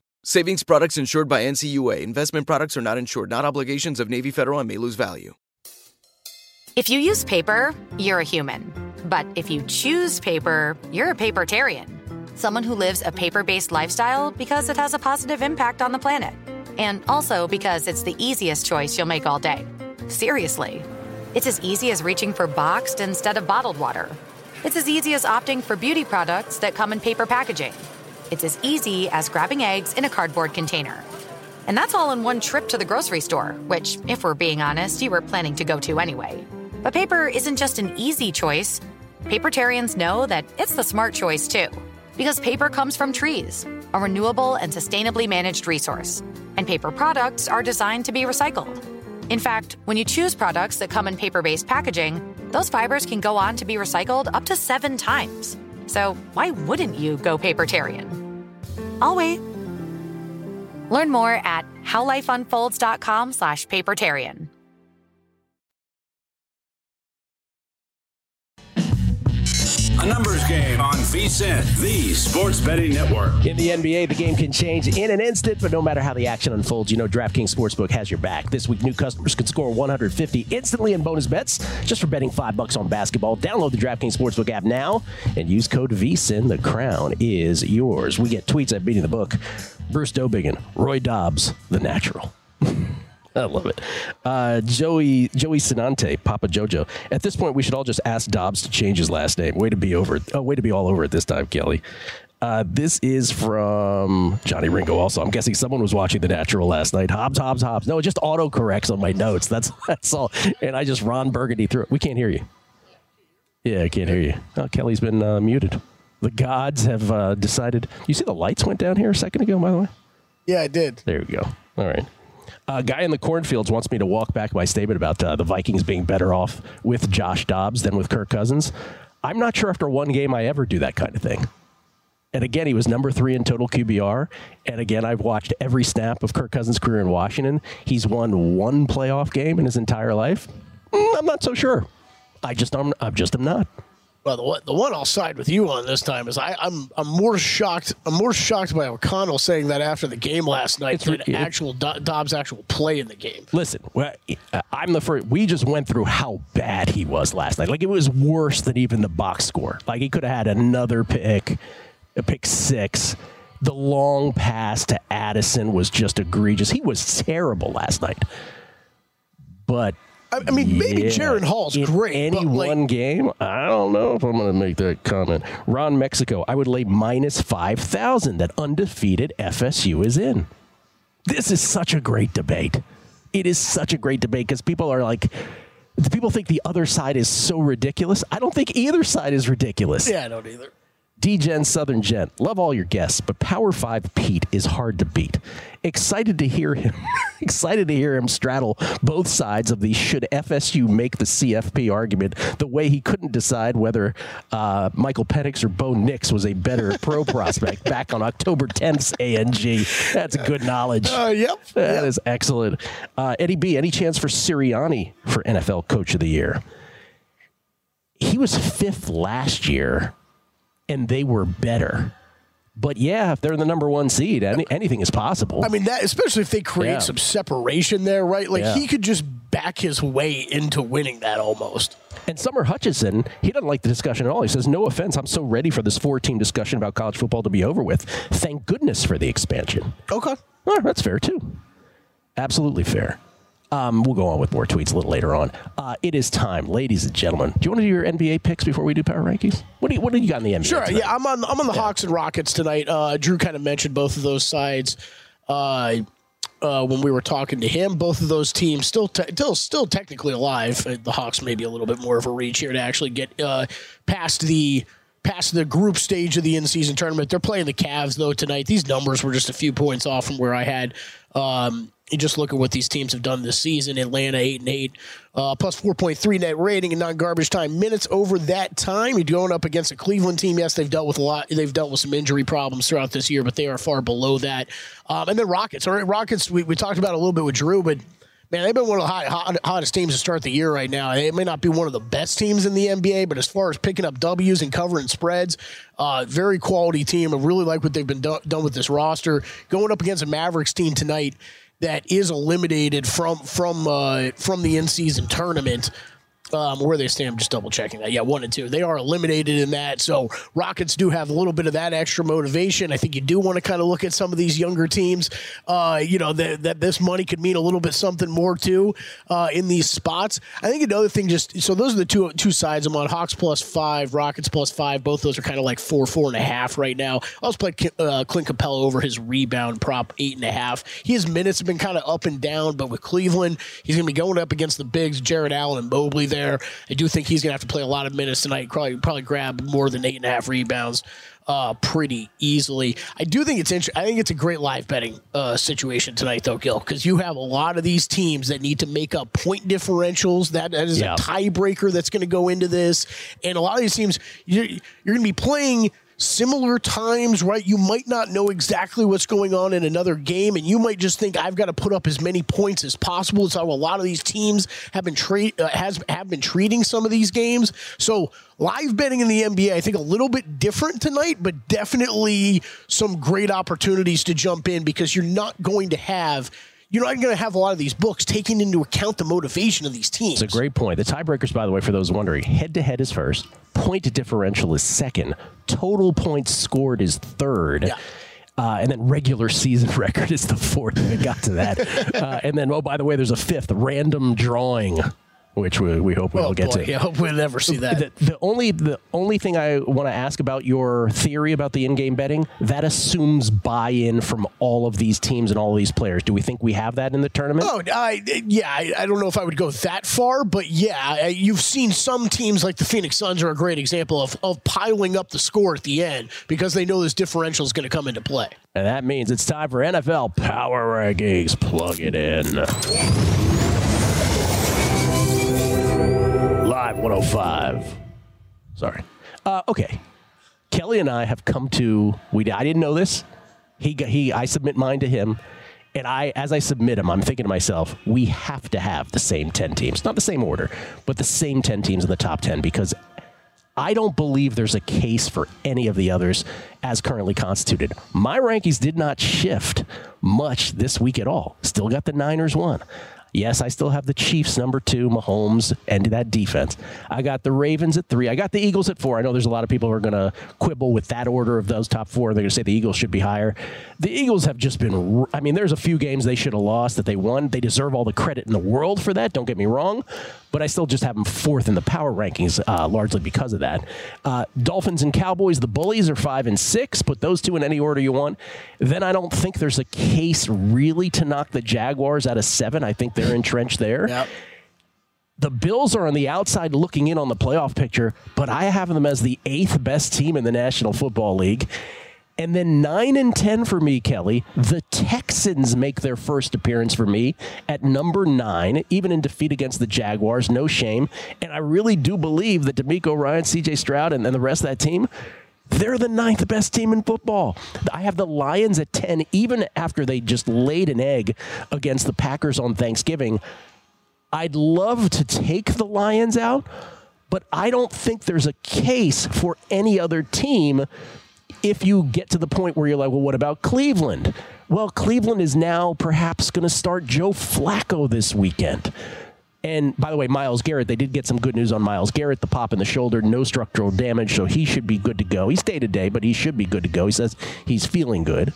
F: Savings products insured by NCUA. Investment products are not insured, not obligations of Navy Federal and may lose value.
G: If you use paper, you're a human. But if you choose paper, you're a papertarian. Someone who lives a paper based lifestyle because it has a positive impact on the planet. And also because it's the easiest choice you'll make all day. Seriously. It's as easy as reaching for boxed instead of bottled water. It's as easy as opting for beauty products that come in paper packaging. It's as easy as grabbing eggs in a cardboard container. And that's all in one trip to the grocery store, which, if we're being honest, you were planning to go to anyway. But paper isn't just an easy choice. Papertarians know that it's the smart choice too. Because paper comes from trees, a renewable and sustainably managed resource. And paper products are designed to be recycled. In fact, when you choose products that come in paper based packaging, those fibers can go on to be recycled up to seven times. So why wouldn't you go papertarian? I'll wait. Learn more at howlifeunfolds.com slash papertarian.
C: A numbers game on VSIN, the sports betting network.
D: In the NBA, the game can change in an instant, but no matter how the action unfolds, you know DraftKings Sportsbook has your back. This week, new customers can score 150 instantly in bonus bets just for betting five bucks on basketball. Download the DraftKings Sportsbook app now and use code VSIN. The crown is yours. We get tweets at Beating the Book. Bruce Dobigan, Roy Dobbs, the natural. I love it. Uh, Joey Joey Sinante, Papa Jojo. At this point, we should all just ask Dobbs to change his last name. Way to be over. Oh, way to be all over it this time, Kelley. Uh, this is from Johnny Ringo. Also, I'm guessing someone was watching The Natural last night. Hobbs, Hobbs, Hobbs. No, it just auto corrects on my notes. That's that's all. And I just Ron Burgundy through it. We can't hear you. Yeah, I can't hear you. Oh, Kelley's been uh, muted. The gods have uh, decided. You see the lights went down here a second ago, by the way.
E: Yeah, I did.
D: There we go. All right. A uh, guy in the cornfields wants me to walk back my statement about uh, the Vikings being better off with Josh Dobbs than with Kirk Cousins. I'm not sure after one game I ever do that kind of thing. And again, he was number three in total QBR. And again, I've watched every snap of Kirk Cousins' career in Washington. He's won one playoff game in his entire life. Mm, I'm not so sure. I just I'm, I'm just am not.
E: Well, the one, the one I'll side with you on this time is I, I'm I'm more shocked. I'm more shocked by O'Connell saying that after the game last night
D: It's
E: than
D: re-
E: actual Do- Dobbs' actual play in the game.
D: Listen, well, uh, I'm the first. We just went through how bad he was last night. Like it was worse than even the box score. Like he could have had another pick, a pick six. The long pass to Addison was just egregious. He was terrible last night. But
E: I, I mean, maybe
D: yeah,
E: Jaren Hall's
D: in
E: great.
D: Any
E: like,
D: one game, I don't know if I'm going to make that comment. Ron Mexico, I would lay minus five thousand that undefeated FSU is in. This is such a great debate. It is such a great debate because people are like, people think the other side is so ridiculous. I don't think either side is ridiculous.
E: yeah, I don't either.
D: D-Gen Southern Gent, love all your guests, but Power 5 Pete is hard to beat. Excited to hear him excited to hear him straddle both sides of the should FSU make the CFP argument the way he couldn't decide whether uh, Michael Penix or Bo Nix was a better pro prospect back on October 10th's ANG. That's good knowledge.
E: Uh, yep.
D: That is excellent. Uh, Eddie B, any chance for Sirianni for NFL Coach of the Year? He was fifth last year, and they were better. But yeah, if they're the number one seed, any, anything is possible.
E: I mean, that especially if they create
D: Yeah.
E: some separation there, right? Like
D: Yeah.
E: he could just back his way into winning that almost.
D: And Summer Hutchison, he doesn't like the discussion at all. He says, No offense, I'm so ready for this four team discussion about college football to be over with. Thank goodness for the expansion.
E: Okay.
D: Well, that's fair too. Absolutely fair. Um, we'll go on with more tweets a little later on. Uh, it is time, ladies and gentlemen. Do you want to do your NBA picks before we do power rankings? What do you What do you got in the NBA?
E: Sure.
D: tonight?
E: Yeah, I'm on. I'm on the Hawks and Rockets tonight. Uh, Drew kind of mentioned both of those sides. Uh, uh, when we were talking to him, both of those teams still, te- still, still technically alive. Uh, The Hawks may be a little bit more of a reach here to actually get uh, past the past the group stage of the in-season tournament. They're playing the Cavs though tonight. These numbers were just a few points off from where I had. Um, you just look at what these teams have done this season. Atlanta eight and eight, uh, plus four point three net rating and non garbage time minutes over that time. You're going up against a Cleveland team. Yes, they've dealt with a lot. They've dealt with some injury problems throughout this year, but they are far below that. Um, and then Rockets. All right, Rockets. We, we talked about a little bit with Drew, but man, they've been one of the hot, hot, hottest teams to start the year right now. It may not be one of the best teams in the NBA, but as far as picking up W's and covering spreads, uh, very quality team. I really like what they've been do- done with this roster. Going up against a Mavericks team tonight that is eliminated from from uh, from the in season tournament. Um, where they stand, I'm just double checking that. Yeah, one and two. They are eliminated in that. So Rockets do have a little bit of that extra motivation. I think you do want to kind of look at some of these younger teams. Uh, you know that, that this money could mean a little bit something more too uh, in these spots. I think another thing, just so those are the two two sides. I'm on Hawks plus five, Rockets plus five. Both those are kind of like four, four and a half right now. I also played uh, Clint Capela over his rebound prop eight and a half. His minutes have been kind of up and down, but with Cleveland, he's going to be going up against the bigs, Jarrett Allen and Mobley there. There. I do think he's going to have to play a lot of minutes tonight. Probably probably grab more than eight and a half rebounds uh, pretty easily. I do think it's interesting. I think it's a great live betting uh, situation tonight, though, Gill, because you have a lot of these teams that need to make up point differentials. That, that is
D: Yeah.
E: a tiebreaker that's going to go into this, and a lot of these teams you're, you're going to be playing similar times, right? You might not know exactly what's going on in another game, and you might just think I've got to put up as many points as possible. It's how a lot of these teams have been treat uh, has have been treating some of these games. So live betting in the NBA, I think a little bit different tonight, but definitely some great opportunities to jump in because you're not going to have. You're not going to have a lot of these books taking into account the motivation of these teams.
D: It's a great point. The tiebreakers, by the way, for those wondering, head to head is first, point differential is second, total points scored is third. Uh, and then regular season record is the fourth. I got to that. uh, and then, oh, by the way, there's a fifth random drawing, which we, we hope we'll
E: Oh,
D: get
E: boy.
D: to.
E: I hope we'll never see that.
D: The, the only the only thing I want to ask about your theory about the in-game betting that assumes buy-in from all of these teams and all of these players. Do we think we have that in the tournament?
E: Oh, I, yeah, I, I don't know if I would go that far, but yeah, you've seen some teams like the Phoenix Suns are a great example of, of piling up the score at the end because they know this differential is going to come into play.
D: And that means it's time for NFL Power Rankings. Plug it in. Live 105. Sorry. Uh, okay. Kelley and I have come to. We I didn't know this. He he. I submit mine to him, and I as I submit them, I'm thinking to myself, we have to have the same ten teams, not the same order, but the same ten teams in the top ten because I don't believe there's a case for any of the others as currently constituted. My rankings did not shift much this week at all. Still got the Niners one. Yes, I still have the Chiefs number two, Mahomes, and that defense. I got the Ravens at three. I got the Eagles at four. I know there's a lot of people who are going to quibble with that order of those top four. They're going to say the Eagles should be higher. The Eagles have just been, I mean, there's a few games they should have lost that they won. They deserve all the credit in the world for that. Don't get me wrong. But I still just have them fourth in the power rankings, uh, largely because of that. Uh, Dolphins and Cowboys, the Bullies are five and six. Put those two in any order you want. Then I don't think there's a case really to knock the Jaguars out of seven. I think they're entrenched there. The Bills are on the outside looking in on the playoff picture, but I have them as the eighth best team in the National Football League. And then 9 and 10 for me, Kelley. The Texans make their first appearance for me at number 9, even in defeat against the Jaguars. No shame. And I really do believe that DeMeco Ryan, CJ Stroud, and, and the rest of that team, they're the ninth best team in football. I have the Lions at 10, even after they just laid an egg against the Packers on Thanksgiving. I'd love to take the Lions out, but I don't think there's a case for any other team if you get to the point where you're like, well, what about Cleveland? Well, Cleveland is now perhaps going to start Joe Flacco this weekend. And by the way, Myles Garrett, they did get some good news on Myles Garrett, the pop in the shoulder, no structural damage, so he should be good to go. He's day to day, but he should be good to go. He says he's feeling good.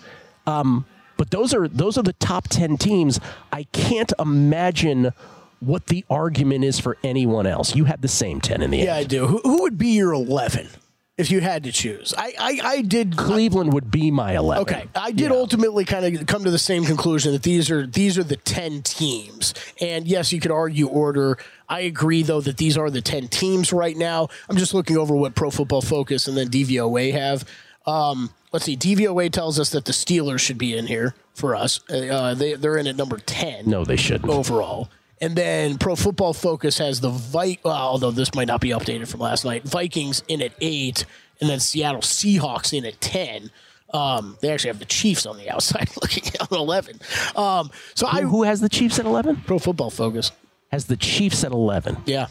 D: Um, but those are those are the top ten teams. I can't imagine what the argument is for anyone else. You had the same ten in the
E: Yeah,
D: end.
E: Yeah, I do. Who, who would be your 11 if you had to choose? I, I, I did.
D: Cleveland would be my eleven.
E: Okay, I did ultimately kind of come to the same conclusion that these are these are the ten teams, and yes, you could argue order. I agree though that these are the ten teams right now. I'm just looking over what Pro Football Focus and then DVOA have. Um, let's see, DVOA tells us that the Steelers should be in here for us. Uh, they they're in at number ten.
D: No, they shouldn't.
E: overall. And then Pro Football Focus has the Vi- well, although this might not be updated from last night. Vikings in at eight, and then Seattle Seahawks in at ten. Um, they actually have the Chiefs on the outside looking at eleven. Um, so I
D: Who, who has the Chiefs at eleven?
E: Pro Football Focus.
D: Has the Chiefs at eleven?
E: Yeah.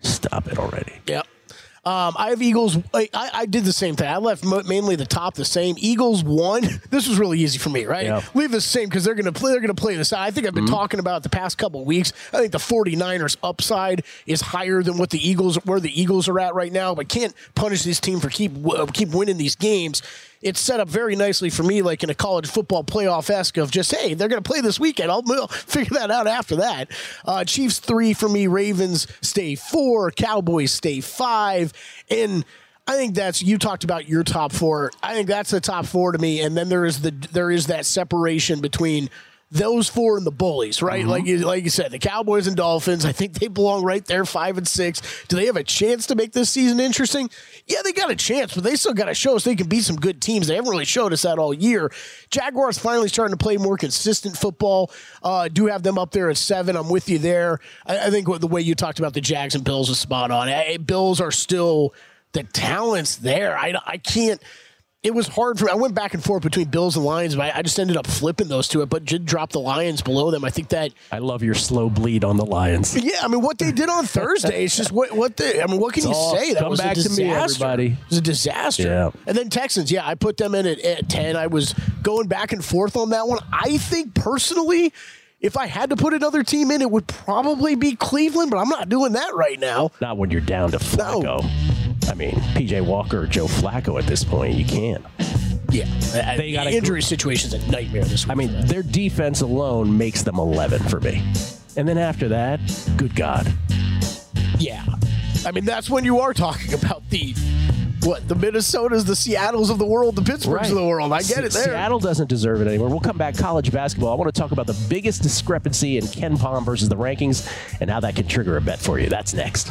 D: Stop it already.
E: Yep. Um, I have Eagles. I, I, I did the same thing. I left mo- mainly the top the same. Eagles one. This was really easy for me, right?
D: Yeah.
E: Leave the same because they're going to play. They're going to play this out. I think I've been
D: Mm-hmm.
E: talking about it the past couple weeks. I think the 49ers upside is higher than what the Eagles where the Eagles are at right now. But can't punish this team for keep uh, keep winning these games. It's set up very nicely for me, like in a college football playoff esque of just hey, they're going to play this weekend. I'll, we'll figure that out after that. Uh, Chiefs three for me. Ravens stay four. Cowboys stay five. And I think that's you talked about your top four. I think that's the top four to me. And then there is the there is that separation between those four and the bullies, right? Like you, like you said, the Cowboys and Dolphins. I think they belong right there, five and six. Do they have a chance to make this season interesting? Yeah, they got a chance, but they still got to show us they can beat some good teams. They haven't really showed us that all year. Jaguars finally starting to play more consistent football. Uh, do have them up there at seven. I'm with you there. I, I think the way you talked about the Jags and Bills is spot on. Eh, Bills are still the talents there. I I can't it was hard for me. I went back and forth between Bills and Lions, but I, just ended up flipping those two. But did drop the Lions below them. I think that
D: I love your slow bleed on the Lions.
E: Yeah, I mean what they did on Thursday. It's just what what they. I mean, what can
D: It's
E: you
D: all-
E: say? That
D: come
E: was
D: back
E: a
D: to me,
E: disaster.
D: everybody.
E: It was a disaster.
D: Yeah.
E: And then Texans. Yeah, I put them in at, at ten. I was going back and forth on that one. I think personally. If I had to put another team in, it would probably be Cleveland, but I'm not doing that right now.
D: Not when you're down to Flacco. I mean, PJ Walker or Joe Flacco at this point, you can't.
E: Yeah,
D: They got
E: injury situation's a nightmare this week.
D: I mean, their defense alone makes them 11 for me. And then after that, good God.
E: Yeah. I mean, that's when you are talking about the what the Minnesotas, the Seattles of the world, the Pittsburghs of the world. I get it there.
D: Seattle doesn't deserve it anymore. We'll come back college basketball. I want to talk about the biggest discrepancy in KenPom versus the rankings and how that can trigger a bet for you. That's next.